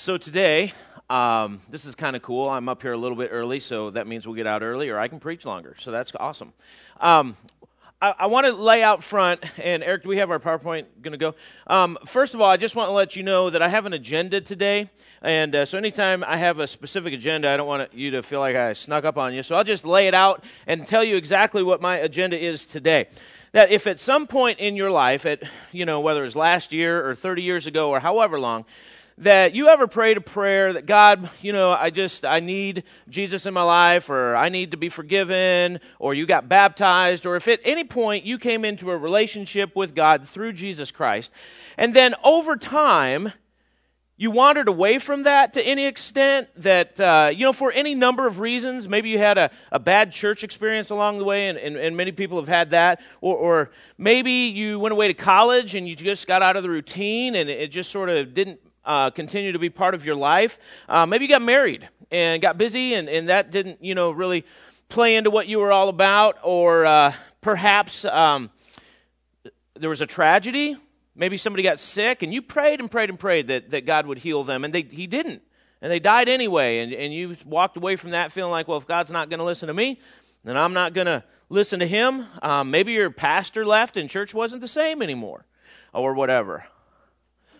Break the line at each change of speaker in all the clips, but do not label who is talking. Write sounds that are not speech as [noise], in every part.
So today, um, this is kind of cool. I'm up here a little bit early, so that means we'll get out early, or I can preach longer. So that's awesome. Um, I, I want to lay out front, and Eric, do we have our PowerPoint going to go? Um, first of all, I just want to let you know that I have an agenda today. And uh, so, anytime I have a specific agenda, I don't want you to feel like I snuck up on you. So, I'll just lay it out and tell you exactly what my agenda is today that if at some point in your life, at you know whether it's last year or 30 years ago or however long, that you ever prayed a prayer that God, you know, I just, I need Jesus in my life, or I need to be forgiven, or you got baptized, or if at any point you came into a relationship with God through Jesus Christ, and then over time, you wandered away from that to any extent that, uh, you know, for any number of reasons, maybe you had a, a bad church experience along the way, and, and, and many people have had that, or, or maybe you went away to college and you just got out of the routine and it just sort of didn't uh, continue to be part of your life. Uh, maybe you got married and got busy, and, and that didn't, you know, really play into what you were all about. Or uh, perhaps um, there was a tragedy. Maybe somebody got sick, and you prayed and prayed and prayed that, that God would heal them, and they, He didn't. And they died anyway, and, and you walked away from that feeling like, well, if God's not going to listen to me, then I'm not going to listen to Him. Um, maybe your pastor left and church wasn't the same anymore, or whatever.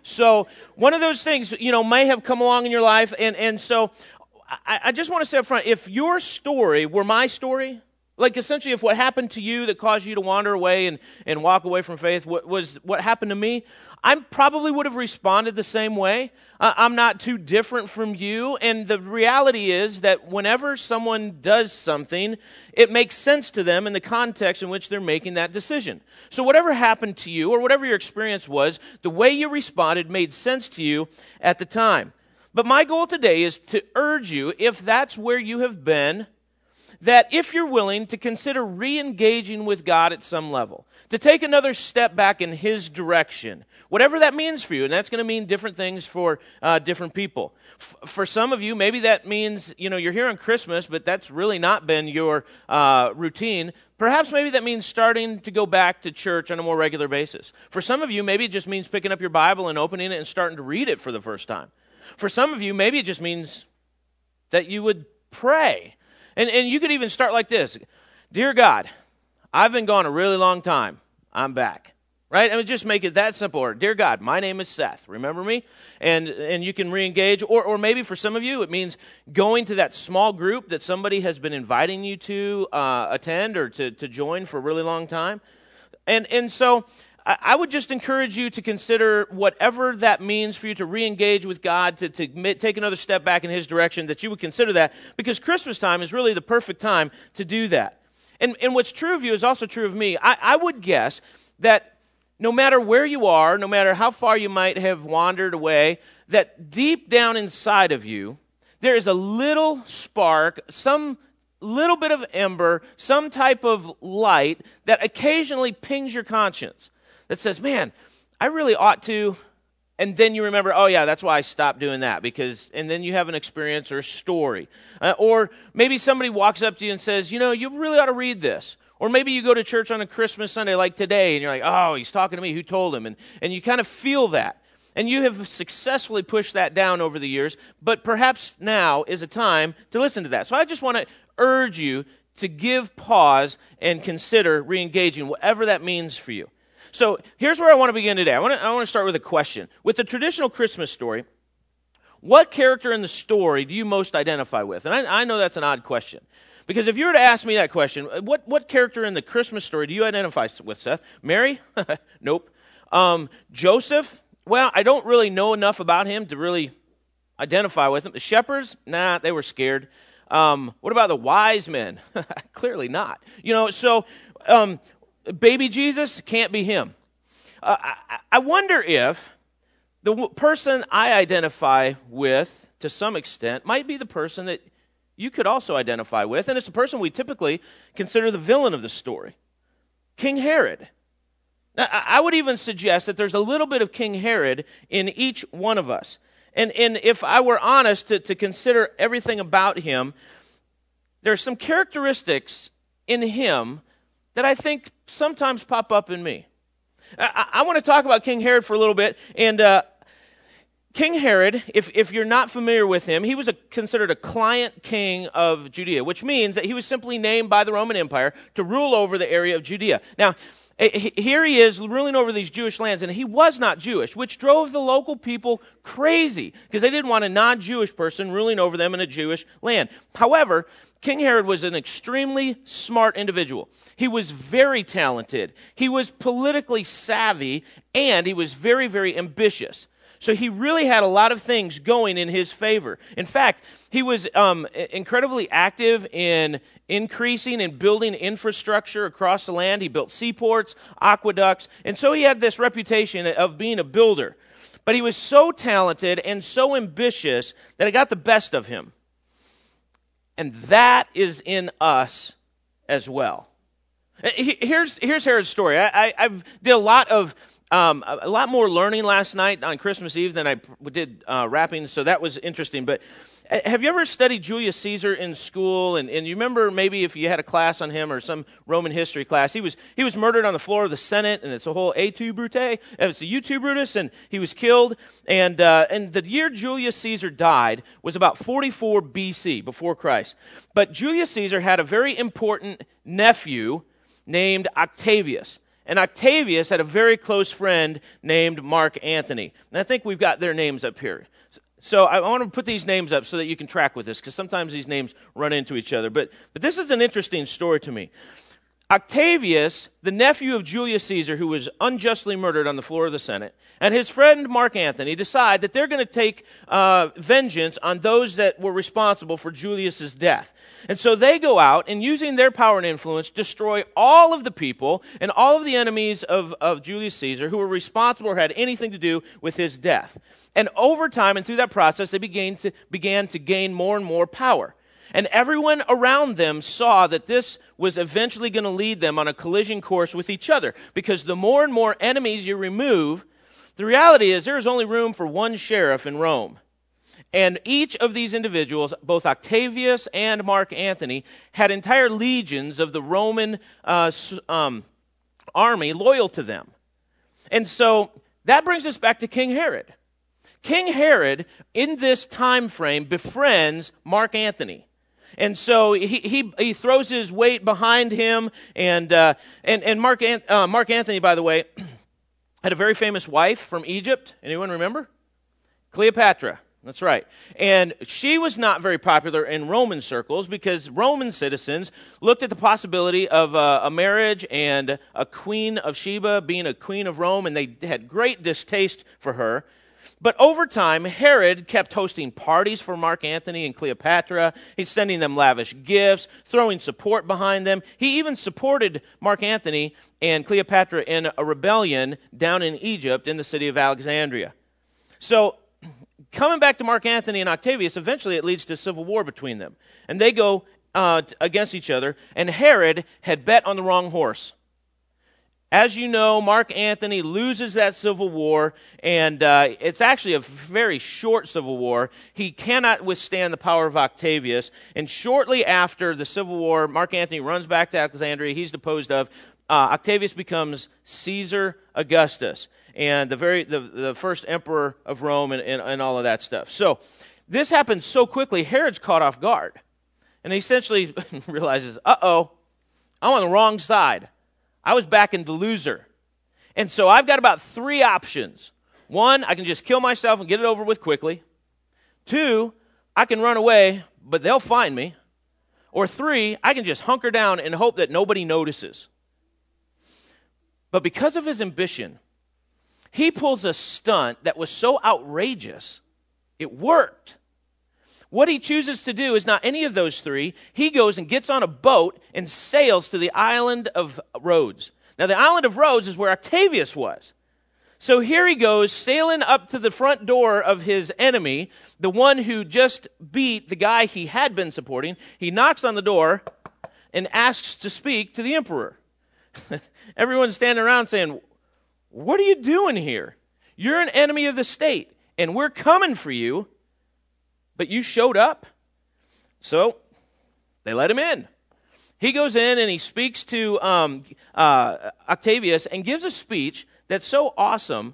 So one of those things, you know, may have come along in your life, and and so I, I just want to say up front, if your story were my story, like essentially if what happened to you that caused you to wander away and, and walk away from faith was what happened to me, I probably would have responded the same way. I'm not too different from you. And the reality is that whenever someone does something, it makes sense to them in the context in which they're making that decision. So, whatever happened to you or whatever your experience was, the way you responded made sense to you at the time. But my goal today is to urge you, if that's where you have been, that if you're willing to consider re engaging with God at some level, to take another step back in His direction, whatever that means for you, and that's going to mean different things for uh, different people. F- for some of you, maybe that means you know you're here on Christmas, but that's really not been your uh, routine. Perhaps maybe that means starting to go back to church on a more regular basis. For some of you, maybe it just means picking up your Bible and opening it and starting to read it for the first time. For some of you, maybe it just means that you would pray and, and you could even start like this Dear God, I've been gone a really long time. I'm back. Right? I mean, just make it that simple. Or, Dear God, my name is Seth. Remember me? And, and you can re engage. Or, or maybe for some of you, it means going to that small group that somebody has been inviting you to uh, attend or to, to join for a really long time. And, and so I would just encourage you to consider whatever that means for you to re engage with God, to, to take another step back in His direction, that you would consider that, because Christmas time is really the perfect time to do that. And, and what's true of you is also true of me. I, I would guess that no matter where you are, no matter how far you might have wandered away, that deep down inside of you, there is a little spark, some little bit of ember, some type of light that occasionally pings your conscience that says, man, I really ought to. And then you remember, oh, yeah, that's why I stopped doing that. Because, and then you have an experience or a story. Uh, or maybe somebody walks up to you and says, you know, you really ought to read this. Or maybe you go to church on a Christmas Sunday like today and you're like, oh, he's talking to me. Who told him? And, and you kind of feel that. And you have successfully pushed that down over the years, but perhaps now is a time to listen to that. So I just want to urge you to give pause and consider re engaging, whatever that means for you. So here's where I want to begin today. I want to, I want to start with a question. With the traditional Christmas story, what character in the story do you most identify with? And I, I know that's an odd question. Because if you were to ask me that question, what, what character in the Christmas story do you identify with, Seth? Mary? [laughs] nope. Um, Joseph? Well, I don't really know enough about him to really identify with him. The shepherds? Nah, they were scared. Um, what about the wise men? [laughs] Clearly not. You know, so um, baby Jesus can't be him. Uh, I, I wonder if the w- person I identify with, to some extent, might be the person that you could also identify with, and it's the person we typically consider the villain of the story King Herod. Now, I would even suggest that there's a little bit of King Herod in each one of us. And, and if I were honest to, to consider everything about him, there are some characteristics in him that I think sometimes pop up in me. I, I want to talk about King Herod for a little bit, and uh, King Herod, if, if you're not familiar with him, he was a, considered a client king of Judea, which means that he was simply named by the Roman Empire to rule over the area of Judea. Now, here he is ruling over these Jewish lands, and he was not Jewish, which drove the local people crazy because they didn't want a non Jewish person ruling over them in a Jewish land. However, King Herod was an extremely smart individual. He was very talented, he was politically savvy, and he was very, very ambitious. So he really had a lot of things going in his favor. In fact, he was um, incredibly active in increasing and building infrastructure across the land. He built seaports, aqueducts, and so he had this reputation of being a builder. But he was so talented and so ambitious that it got the best of him. And that is in us as well. Here's, here's Herod's story. I, I, did a lot of um, a lot more learning last night on Christmas Eve than I did uh, wrapping, so that was interesting. But uh, have you ever studied Julius Caesar in school? And, and you remember maybe if you had a class on him or some Roman history class, he was, he was murdered on the floor of the Senate, and it's a whole Et tu Brute. It's a Et tu Brutus, and he was killed. And, uh, and the year Julius Caesar died was about 44 BC, before Christ. But Julius Caesar had a very important nephew named Octavius. And Octavius had a very close friend named Mark Antony. And I think we've got their names up here. So I want to put these names up so that you can track with this, because sometimes these names run into each other. But, but this is an interesting story to me. Octavius, the nephew of Julius Caesar, who was unjustly murdered on the floor of the Senate, and his friend Mark Antony decide that they're going to take uh, vengeance on those that were responsible for Julius's death. And so they go out and, using their power and influence, destroy all of the people and all of the enemies of, of Julius Caesar who were responsible or had anything to do with his death. And over time and through that process, they began to, began to gain more and more power. And everyone around them saw that this was eventually going to lead them on a collision course with each other. Because the more and more enemies you remove, the reality is there is only room for one sheriff in Rome. And each of these individuals, both Octavius and Mark Antony, had entire legions of the Roman uh, um, army loyal to them. And so that brings us back to King Herod. King Herod, in this time frame, befriends Mark Antony. And so he, he, he throws his weight behind him. And, uh, and, and Mark, uh, Mark Antony, by the way, [clears throat] had a very famous wife from Egypt. Anyone remember? Cleopatra. That's right. And she was not very popular in Roman circles because Roman citizens looked at the possibility of uh, a marriage and a queen of Sheba being a queen of Rome, and they had great distaste for her. But over time, Herod kept hosting parties for Mark Antony and Cleopatra. He's sending them lavish gifts, throwing support behind them. He even supported Mark Antony and Cleopatra in a rebellion down in Egypt in the city of Alexandria. So, [clears throat] coming back to Mark Antony and Octavius, eventually it leads to civil war between them. And they go uh, against each other, and Herod had bet on the wrong horse. As you know, Mark Antony loses that civil war, and uh, it's actually a very short civil war. He cannot withstand the power of Octavius. And shortly after the civil war, Mark Antony runs back to Alexandria. He's deposed of. Uh, Octavius becomes Caesar Augustus, and the, very, the, the first emperor of Rome, and, and, and all of that stuff. So this happens so quickly, Herod's caught off guard. And he essentially [laughs] realizes, uh oh, I'm on the wrong side. I was backing the loser. And so I've got about three options. One, I can just kill myself and get it over with quickly. Two, I can run away, but they'll find me. Or three, I can just hunker down and hope that nobody notices. But because of his ambition, he pulls a stunt that was so outrageous, it worked. What he chooses to do is not any of those three. He goes and gets on a boat and sails to the island of Rhodes. Now, the island of Rhodes is where Octavius was. So here he goes, sailing up to the front door of his enemy, the one who just beat the guy he had been supporting. He knocks on the door and asks to speak to the emperor. [laughs] Everyone's standing around saying, What are you doing here? You're an enemy of the state, and we're coming for you but you showed up. So they let him in. He goes in and he speaks to um, uh, Octavius and gives a speech that's so awesome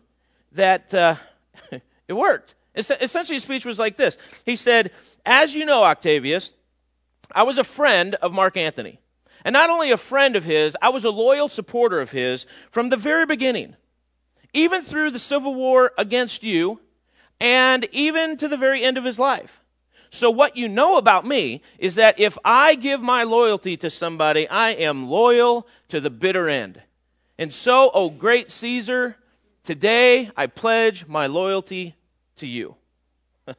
that uh, [laughs] it worked. Essentially, his speech was like this He said, As you know, Octavius, I was a friend of Mark Antony. And not only a friend of his, I was a loyal supporter of his from the very beginning, even through the civil war against you, and even to the very end of his life. So, what you know about me is that if I give my loyalty to somebody, I am loyal to the bitter end. And so, O great Caesar, today I pledge my loyalty to you. [laughs] well,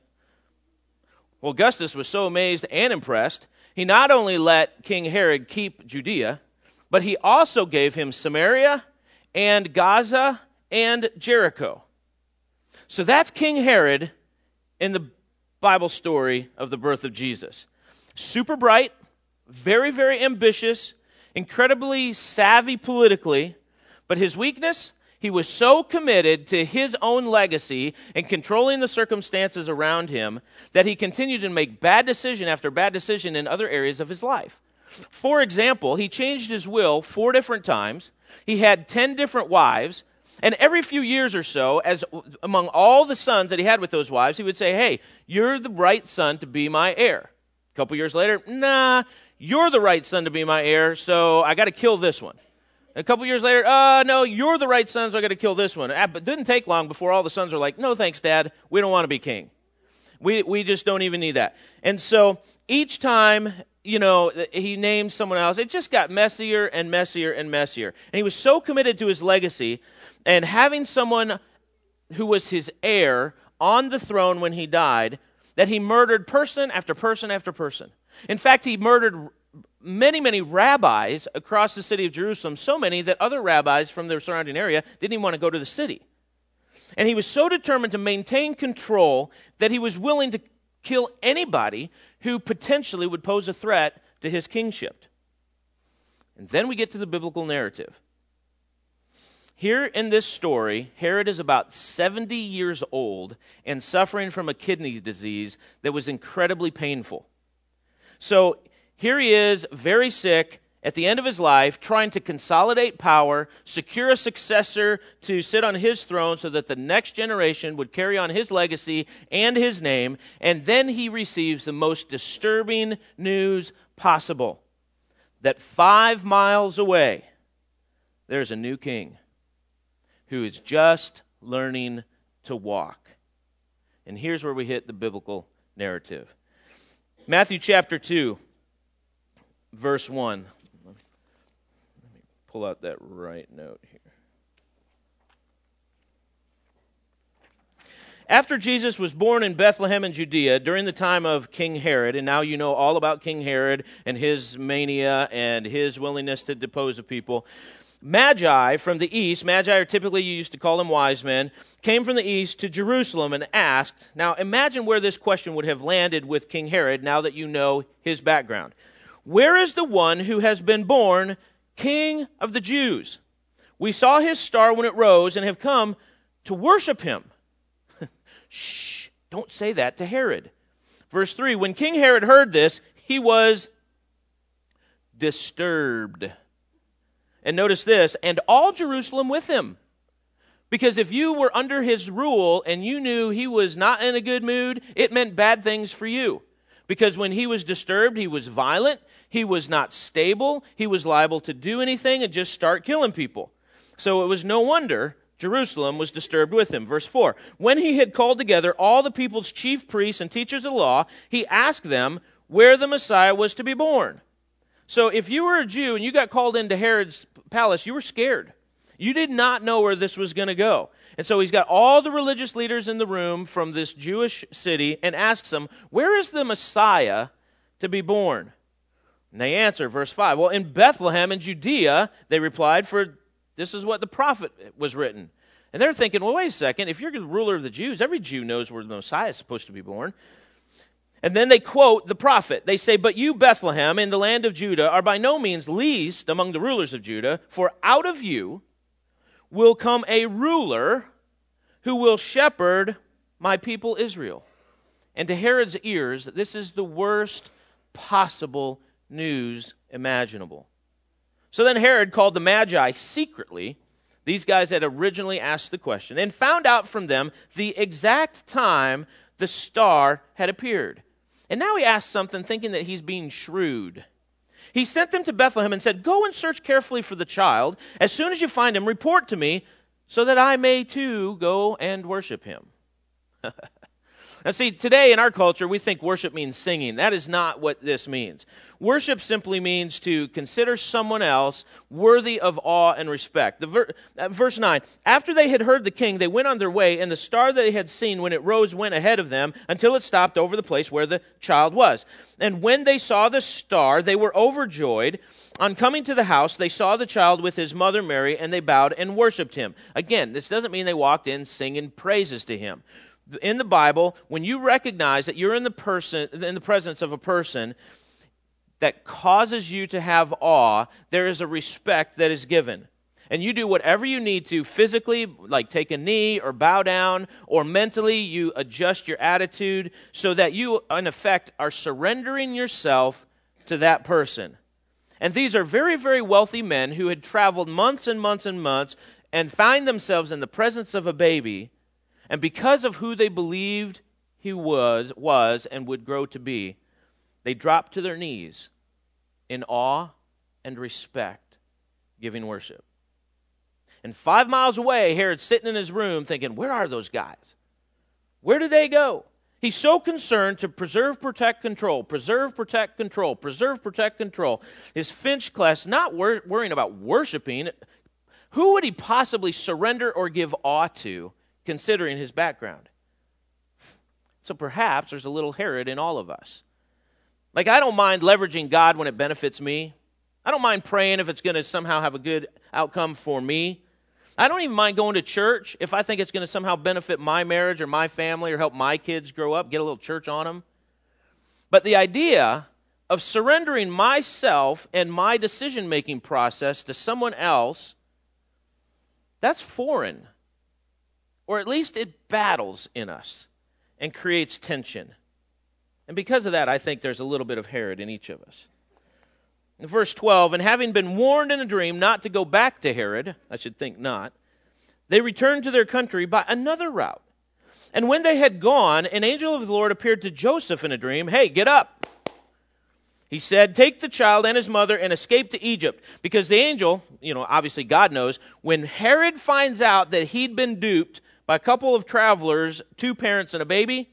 Augustus was so amazed and impressed he not only let King Herod keep Judea, but he also gave him Samaria and Gaza and Jericho. So that's King Herod in the Bible story of the birth of Jesus. Super bright, very, very ambitious, incredibly savvy politically, but his weakness he was so committed to his own legacy and controlling the circumstances around him that he continued to make bad decision after bad decision in other areas of his life. For example, he changed his will four different times. He had 10 different wives. And every few years or so, as among all the sons that he had with those wives, he would say, Hey, you're the right son to be my heir. A couple years later, nah, you're the right son to be my heir, so I got to kill this one. A couple years later, uh, no, you're the right son, so I got to kill this one. Ah, but it didn't take long before all the sons were like, no, thanks, Dad. We don't want to be king. We, we just don't even need that. And so each time, you know, he named someone else, it just got messier and messier and messier. And he was so committed to his legacy and having someone who was his heir on the throne when he died that he murdered person after person after person. In fact, he murdered many, many rabbis across the city of Jerusalem, so many that other rabbis from the surrounding area didn't even want to go to the city. And he was so determined to maintain control that he was willing to kill anybody who potentially would pose a threat to his kingship. And then we get to the biblical narrative. Here in this story, Herod is about 70 years old and suffering from a kidney disease that was incredibly painful. So here he is, very sick, at the end of his life, trying to consolidate power, secure a successor to sit on his throne so that the next generation would carry on his legacy and his name. And then he receives the most disturbing news possible that five miles away, there's a new king who is just learning to walk. And here's where we hit the biblical narrative Matthew chapter 2 verse 1. Pull out that right note here. After Jesus was born in Bethlehem in Judea during the time of King Herod, and now you know all about King Herod and his mania and his willingness to depose of people, Magi from the east, Magi are typically you used to call them wise men, came from the east to Jerusalem and asked. Now imagine where this question would have landed with King Herod now that you know his background. Where is the one who has been born King of the Jews? We saw his star when it rose and have come to worship him. [laughs] Shh, don't say that to Herod. Verse 3 When King Herod heard this, he was disturbed. And notice this, and all Jerusalem with him. Because if you were under his rule and you knew he was not in a good mood, it meant bad things for you. Because when he was disturbed, he was violent, he was not stable. He was liable to do anything and just start killing people. So it was no wonder Jerusalem was disturbed with him. Verse 4 When he had called together all the people's chief priests and teachers of the law, he asked them where the Messiah was to be born. So if you were a Jew and you got called into Herod's palace, you were scared. You did not know where this was going to go. And so he's got all the religious leaders in the room from this Jewish city and asks them, Where is the Messiah to be born? And they answer, verse 5, Well, in Bethlehem in Judea, they replied, for this is what the prophet was written. And they're thinking, well, wait a second. If you're the ruler of the Jews, every Jew knows where the Messiah is supposed to be born. And then they quote the prophet. They say, But you, Bethlehem, in the land of Judah, are by no means least among the rulers of Judah, for out of you will come a ruler who will shepherd my people Israel. And to Herod's ears, this is the worst possible news imaginable. So then Herod called the Magi secretly these guys had originally asked the question, and found out from them the exact time the star had appeared. And now he asks something thinking that he's being shrewd. He sent them to Bethlehem and said, Go and search carefully for the child. As soon as you find him, report to me so that I may too go and worship him. [laughs] now, see, today in our culture, we think worship means singing. That is not what this means. Worship simply means to consider someone else worthy of awe and respect. The ver- uh, verse 9 After they had heard the king, they went on their way, and the star they had seen when it rose went ahead of them until it stopped over the place where the child was. And when they saw the star, they were overjoyed. On coming to the house, they saw the child with his mother Mary, and they bowed and worshiped him. Again, this doesn't mean they walked in singing praises to him. In the Bible, when you recognize that you're in the person in the presence of a person that causes you to have awe, there is a respect that is given. And you do whatever you need to physically, like take a knee or bow down, or mentally, you adjust your attitude so that you, in effect, are surrendering yourself to that person. And these are very, very wealthy men who had traveled months and months and months and find themselves in the presence of a baby. And because of who they believed he was, was and would grow to be, they dropped to their knees in awe and respect, giving worship. And five miles away, Herod's sitting in his room thinking, Where are those guys? Where did they go? He's so concerned to preserve, protect, control, preserve, protect, control, preserve, protect, control. His Finch class not wor- worrying about worshiping. Who would he possibly surrender or give awe to, considering his background? So perhaps there's a little Herod in all of us. Like, I don't mind leveraging God when it benefits me. I don't mind praying if it's going to somehow have a good outcome for me. I don't even mind going to church if I think it's going to somehow benefit my marriage or my family or help my kids grow up, get a little church on them. But the idea of surrendering myself and my decision making process to someone else, that's foreign. Or at least it battles in us and creates tension. And because of that, I think there's a little bit of Herod in each of us. In verse 12, and having been warned in a dream not to go back to Herod, I should think not, they returned to their country by another route. And when they had gone, an angel of the Lord appeared to Joseph in a dream. Hey, get up. He said, Take the child and his mother and escape to Egypt. Because the angel, you know, obviously God knows, when Herod finds out that he'd been duped by a couple of travelers, two parents and a baby,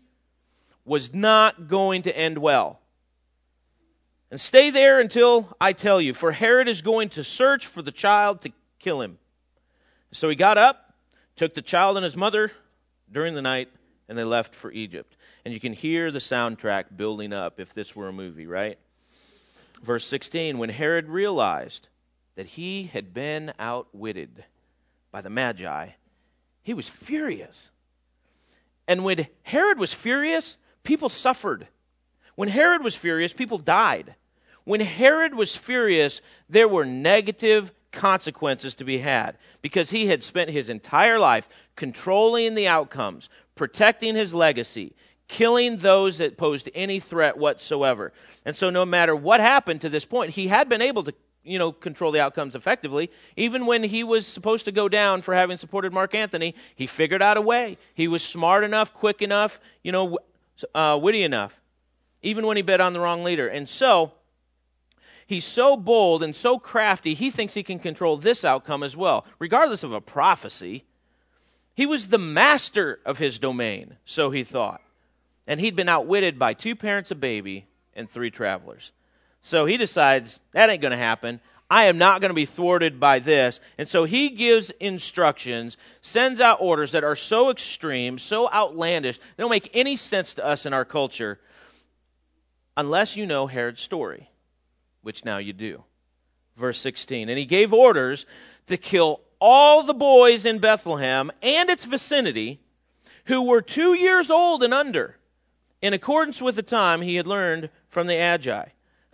was not going to end well. And stay there until I tell you, for Herod is going to search for the child to kill him. So he got up, took the child and his mother during the night, and they left for Egypt. And you can hear the soundtrack building up if this were a movie, right? Verse 16 When Herod realized that he had been outwitted by the Magi, he was furious. And when Herod was furious, people suffered. When Herod was furious, people died. When Herod was furious, there were negative consequences to be had because he had spent his entire life controlling the outcomes, protecting his legacy, killing those that posed any threat whatsoever. And so, no matter what happened to this point, he had been able to you know, control the outcomes effectively. Even when he was supposed to go down for having supported Mark Antony, he figured out a way. He was smart enough, quick enough, you know, uh, witty enough, even when he bet on the wrong leader. And so, he's so bold and so crafty, he thinks he can control this outcome as well, regardless of a prophecy. He was the master of his domain, so he thought. And he'd been outwitted by two parents, a baby, and three travelers. So he decides that ain't going to happen. I am not going to be thwarted by this. And so he gives instructions, sends out orders that are so extreme, so outlandish, they don't make any sense to us in our culture unless you know Herod's story, which now you do. Verse 16. And he gave orders to kill all the boys in Bethlehem and its vicinity who were two years old and under, in accordance with the time he had learned from the Magi.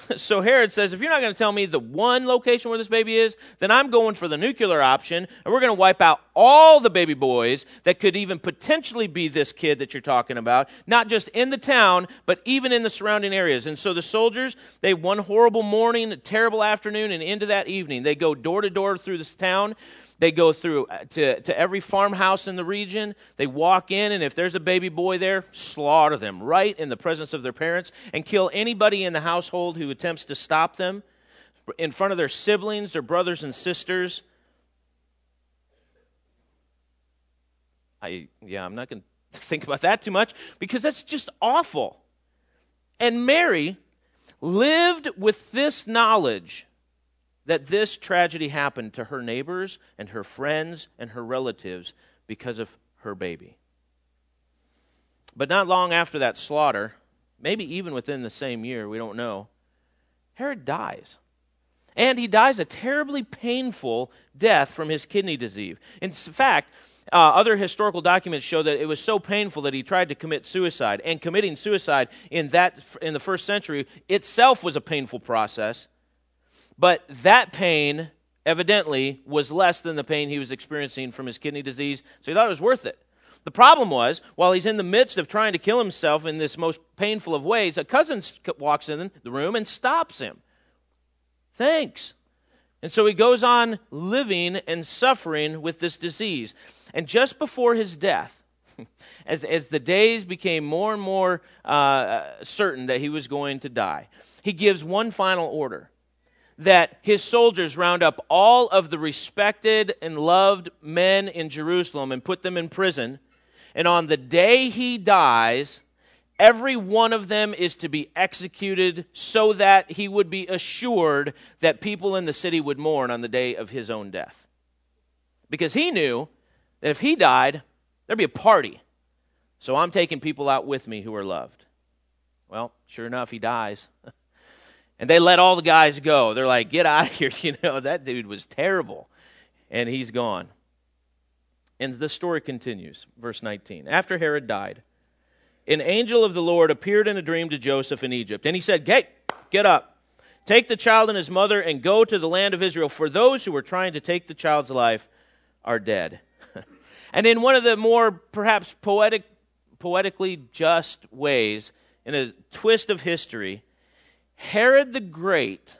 [laughs] So Herod says, if you're not going to tell me the one location where this baby is, then I'm going for the nuclear option, and we're going to wipe out all the baby boys that could even potentially be this kid that you're talking about, not just in the town, but even in the surrounding areas. And so the soldiers, they one horrible morning, a terrible afternoon, and into that evening, they go door to door through this town. They go through uh, to, to every farmhouse in the region. They walk in, and if there's a baby boy there, slaughter them right in the presence of their parents and kill anybody in the household who attempts to stop them in front of their siblings, their brothers and sisters. I, yeah, I'm not going [laughs] to think about that too much because that's just awful. And Mary lived with this knowledge that this tragedy happened to her neighbors and her friends and her relatives because of her baby. But not long after that slaughter, maybe even within the same year, we don't know, Herod dies. And he dies a terribly painful death from his kidney disease. In fact, uh, other historical documents show that it was so painful that he tried to commit suicide. And committing suicide in, that, in the first century itself was a painful process. But that pain, evidently, was less than the pain he was experiencing from his kidney disease, so he thought it was worth it. The problem was, while he's in the midst of trying to kill himself in this most painful of ways, a cousin walks in the room and stops him. Thanks. And so he goes on living and suffering with this disease. And just before his death, [laughs] as, as the days became more and more uh, certain that he was going to die, he gives one final order that his soldiers round up all of the respected and loved men in Jerusalem and put them in prison. And on the day he dies, every one of them is to be executed so that he would be assured that people in the city would mourn on the day of his own death. Because he knew that if he died, there'd be a party. So I'm taking people out with me who are loved. Well, sure enough, he dies. [laughs] and they let all the guys go. They're like, get out of [laughs] here. [laughs] You know, that dude was terrible. And he's gone. And the story continues. Verse 19. After Herod died, an angel of the Lord appeared in a dream to Joseph in Egypt. And he said, Hey, get up. Take the child and his mother and go to the land of Israel, for those who were trying to take the child's life are dead. [laughs] and in one of the more perhaps poetic, poetically just ways, in a twist of history, Herod the Great,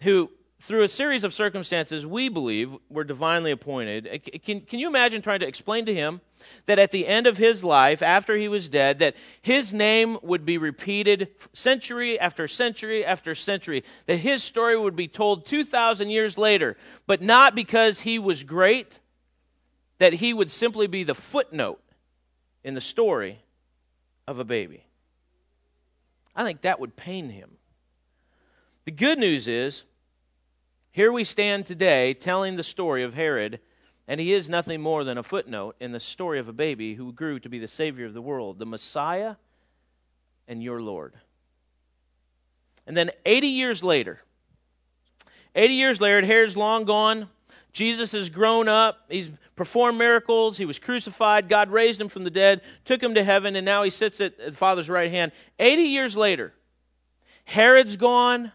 who through a series of circumstances we believe were divinely appointed. Uh, can, can you imagine trying to explain to him that at the end of his life, after he was dead, that his name would be repeated century after century after century, that his story would be told 2,000 years later, but not because he was great, that he would simply be the footnote in the story of a baby? I think that would pain him. The good news is, here we stand today telling the story of Herod, and he is nothing more than a footnote in the story of a baby who grew to be the Savior of the world, the Messiah and your Lord. And then 80 years later, 80 years later, Herod's long gone. Jesus has grown up. He's performed miracles. He was crucified. God raised him from the dead, took him to heaven, and now he sits at the Father's right hand. 80 years later, Herod's gone.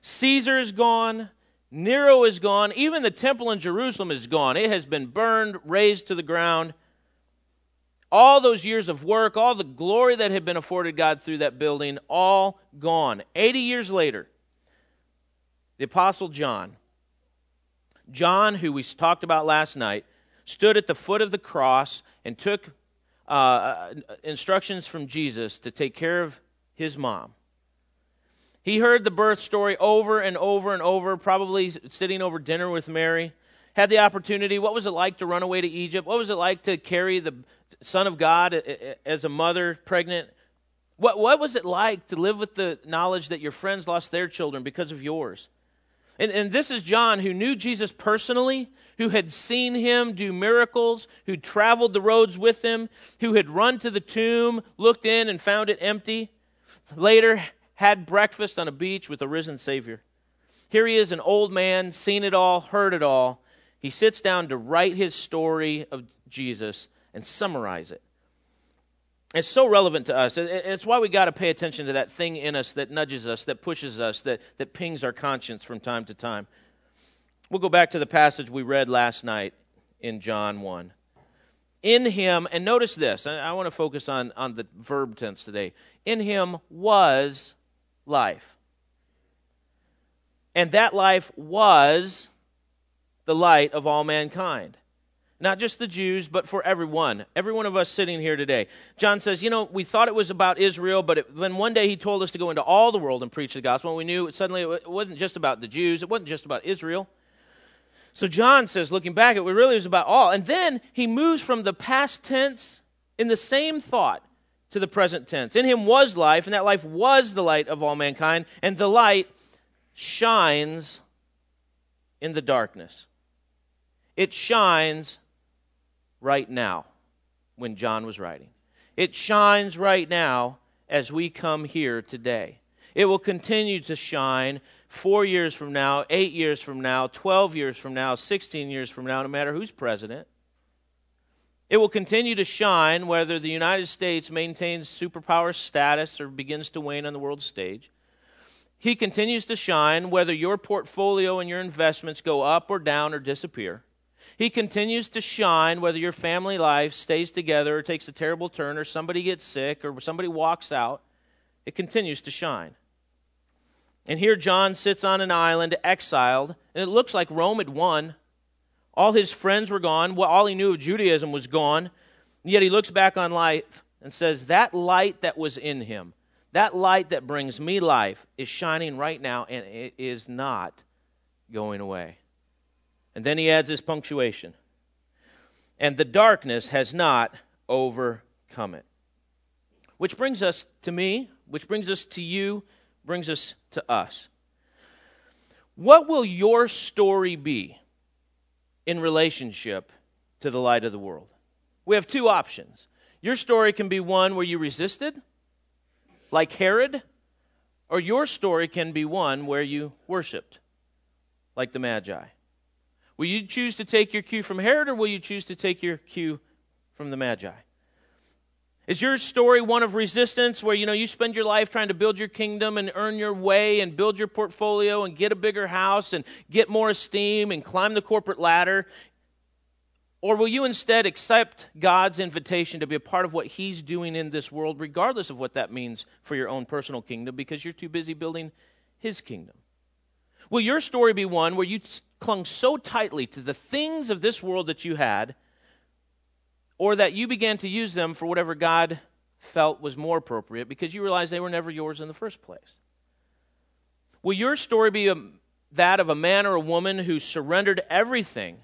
Caesar is gone. Nero is gone. Even the temple in Jerusalem is gone. It has been burned, razed to the ground. All those years of work, all the glory that had been afforded God through that building, all gone. 80 years later, the Apostle John, John, who we talked about last night, stood at the foot of the cross and took uh, uh instructions from Jesus to take care of his mom. He heard the birth story over and over and over, probably sitting over dinner with Mary. Had the opportunity. What was it like to run away to Egypt? What was it like to carry the Son of God as a mother pregnant? What, what was it like to live with the knowledge that your friends lost their children because of yours? And, and this is John, who knew Jesus personally, who had seen him do miracles, who traveled the roads with him, who had run to the tomb, looked in, and found it empty. Later, had breakfast on a beach with a risen Savior. Here he is, an old man, seen it all, heard it all. He sits down to write his story of Jesus and summarize it. It's so relevant to us. It's why we got to pay attention to that thing in us that nudges us, that pushes us, that, that pings our conscience from time to time. We'll go back to the passage we read last night in John 1. In him, and notice this, I, want to focus on, on the verb tense today. In him was life. And that life was the light of all mankind. Not just the Jews, but for everyone. Every one of us sitting here today. John says, You know, we thought it was about Israel, but it, then one day he told us to go into all the world and preach the gospel. And we knew suddenly it wasn't just about the Jews, it wasn't just about Israel. So John says, looking back, it really was about all. And then he moves from the past tense in the same thought to the present tense. In him was life, and that life was the light of all mankind, and the light shines in the darkness. It shines right now when John was writing. It shines right now as we come here today. It will continue to shine four years from now, eight years from now, 12 years from now, 16 years from now, no matter who's president. It will continue to shine whether the United States maintains superpower status or begins to wane on the world stage. He continues to shine whether your portfolio and your investments go up or down or disappear. He continues to shine whether your family life stays together or takes a terrible turn or somebody gets sick or somebody walks out. It continues to shine. And here John sits on an island, exiled, and it looks like Rome had won. All his friends were gone. All he knew of Judaism was gone. And yet he looks back on life and says, That light that was in him, that light that brings me life, is shining right now, and it is not going away. And then he adds his punctuation. And the darkness has not overcome it. Which brings us to me, which brings us to you, brings us to us. What will your story be in relationship to the light of the world? We have two options. Your story can be one where you resisted, like Herod, or your story can be one where you worshiped, like the Magi. Will you choose to take your cue from Herod or will you choose to take your cue from the Magi? Is your story one of resistance where you know you spend your life trying to build your kingdom and earn your way and build your portfolio and get a bigger house and get more esteem and climb the corporate ladder? Or will you instead accept God's invitation to be a part of what He's doing in this world, regardless of what that means for your own personal kingdom, because you're too busy building His kingdom? Will your story be one where you clung so tightly to the things of this world that you had, or that you began to use them for whatever God felt was more appropriate because you realized they were never yours in the first place? Will your story be a, that of a man or a woman who surrendered everything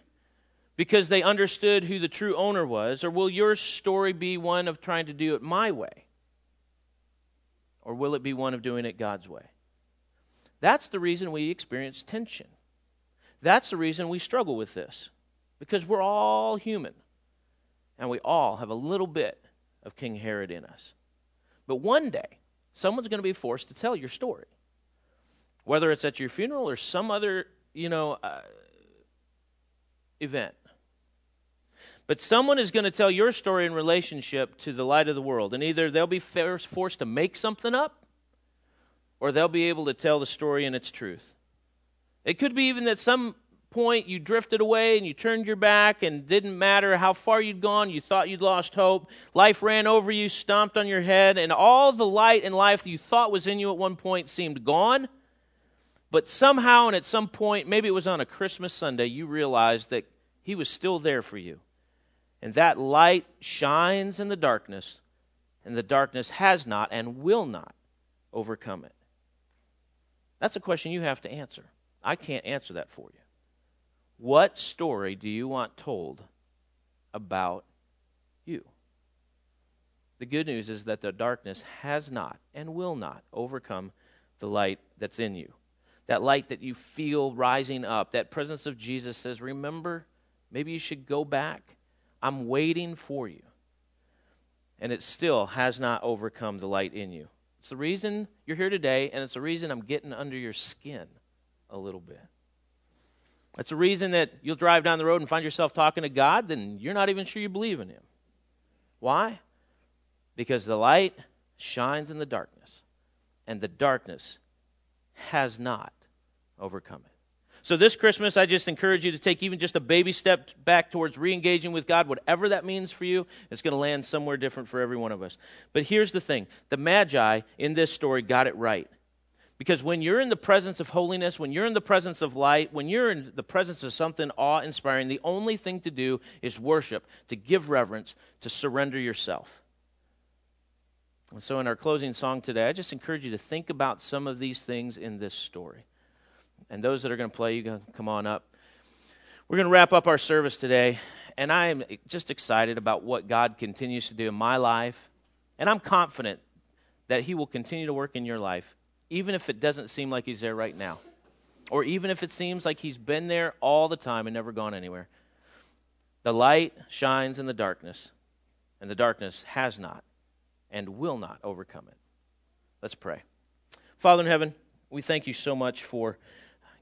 because they understood who the true owner was? Or will your story be one of trying to do it my way? Or will it be one of doing it God's way? That's the reason we experience tension. That's the reason we struggle with this, because we're all human, and we all have a little bit of King Herod in us. But one day, someone's going to be forced to tell your story, whether it's at your funeral or some other, you know, uh, event. But someone is going to tell your story in relationship to the light of the world, and either they'll be forced to make something up or they'll be able to tell the story in its truth. It could be even that some point you drifted away and you turned your back and didn't matter how far you'd gone, you thought you'd lost hope. Life ran over you, stomped on your head, and all the light in life that you thought was in you at one point seemed gone. But somehow and at some point, maybe it was on a Christmas Sunday, you realized that He was still there for you. And that light shines in the darkness, and the darkness has not and will not overcome it. That's a question you have to answer. I can't answer that for you. What story do you want told about you? The good news is that the darkness has not and will not overcome the light that's in you. That light that you feel rising up, that presence of Jesus says, Remember, maybe you should go back. I'm waiting for you. And it still has not overcome the light in you. It's the reason you're here today, and it's the reason I'm getting under your skin a little bit. That's the reason that you'll drive down the road and find yourself talking to God, then you're not even sure you believe in Him. Why? Because the light shines in the darkness, and the darkness has not overcome it. So this Christmas, I just encourage you to take even just a baby step back towards re engaging with God, whatever that means for you. It's going to land somewhere different for every one of us. But here's the thing the Magi in this story got it right. Because when you're in the presence of holiness, when you're in the presence of light, when you're in the presence of something awe inspiring, the only thing to do is worship, to give reverence, to surrender yourself. And so, in our closing song today, I just encourage you to think about some of these things in this story. And those that are going to play, you can come on up. We're going to wrap up our service today, and I am just excited about what God continues to do in my life. And I'm confident that He will continue to work in your life even if it doesn't seem like he's there right now, or even if it seems like he's been there all the time and never gone anywhere. The light shines in the darkness, and the darkness has not and will not overcome it. Let's pray. Father in heaven, we thank you so much for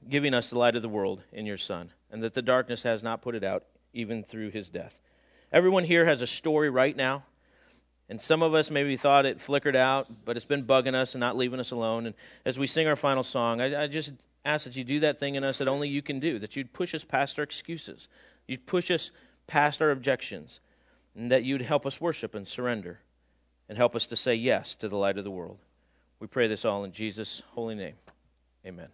giving us the light of the world in your Son, and that the darkness has not put it out even through his death. Everyone here has a story right now and some of us maybe thought it flickered out, but it's been bugging us and not leaving us alone. And as we sing our final song, I, I just ask that you do that thing in us that only you can do, that you'd push us past our excuses, you'd push us past our objections, and that you'd help us worship and surrender and help us to say yes to the light of the world. We pray this all in Jesus' holy name. Amen.